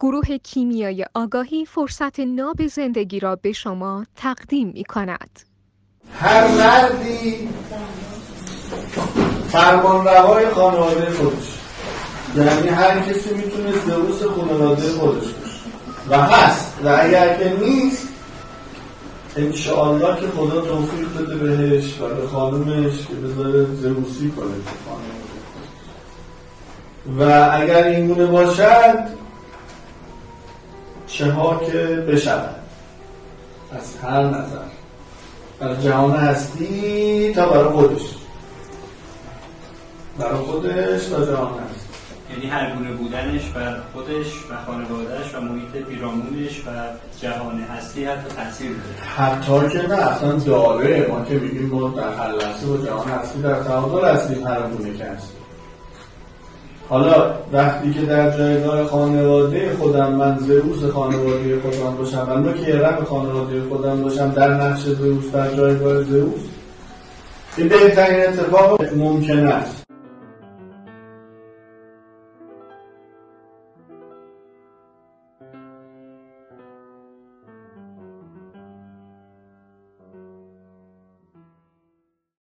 گروه کیمیای آگاهی فرصت ناب زندگی را به شما تقدیم می کند. هر مردی فرمان روای خانواده خودش یعنی هر کسی می‌تونه زئوس خانواده خودش و هست و اگر که نیست انشاءالله که خدا توفیق بده بهش و به خانومش که بذاره زئوسی کنه و اگر این گونه باشد چه ها که بشود از هر نظر. از جهان هستی تا برای خودش. برای خودش تا جهان هستی. یعنی هر گونه بودنش و خودش و خانوادهش و محیط پیرامونش و جهان هستی حتی تاثیر داره. حتی که نه اصلا داره ما که میگیم ما در هر لحظه با جهان هستی در تعادل هستیم هر گونه که هستیم. حالا وقتی که در جایگاه خانواده خودم من زئوس خانواده خودم باشم و نوک رم خانواده خودم باشم در نقش زئوس در جایگاه زئوس این بهترین اتفاق ممکن است.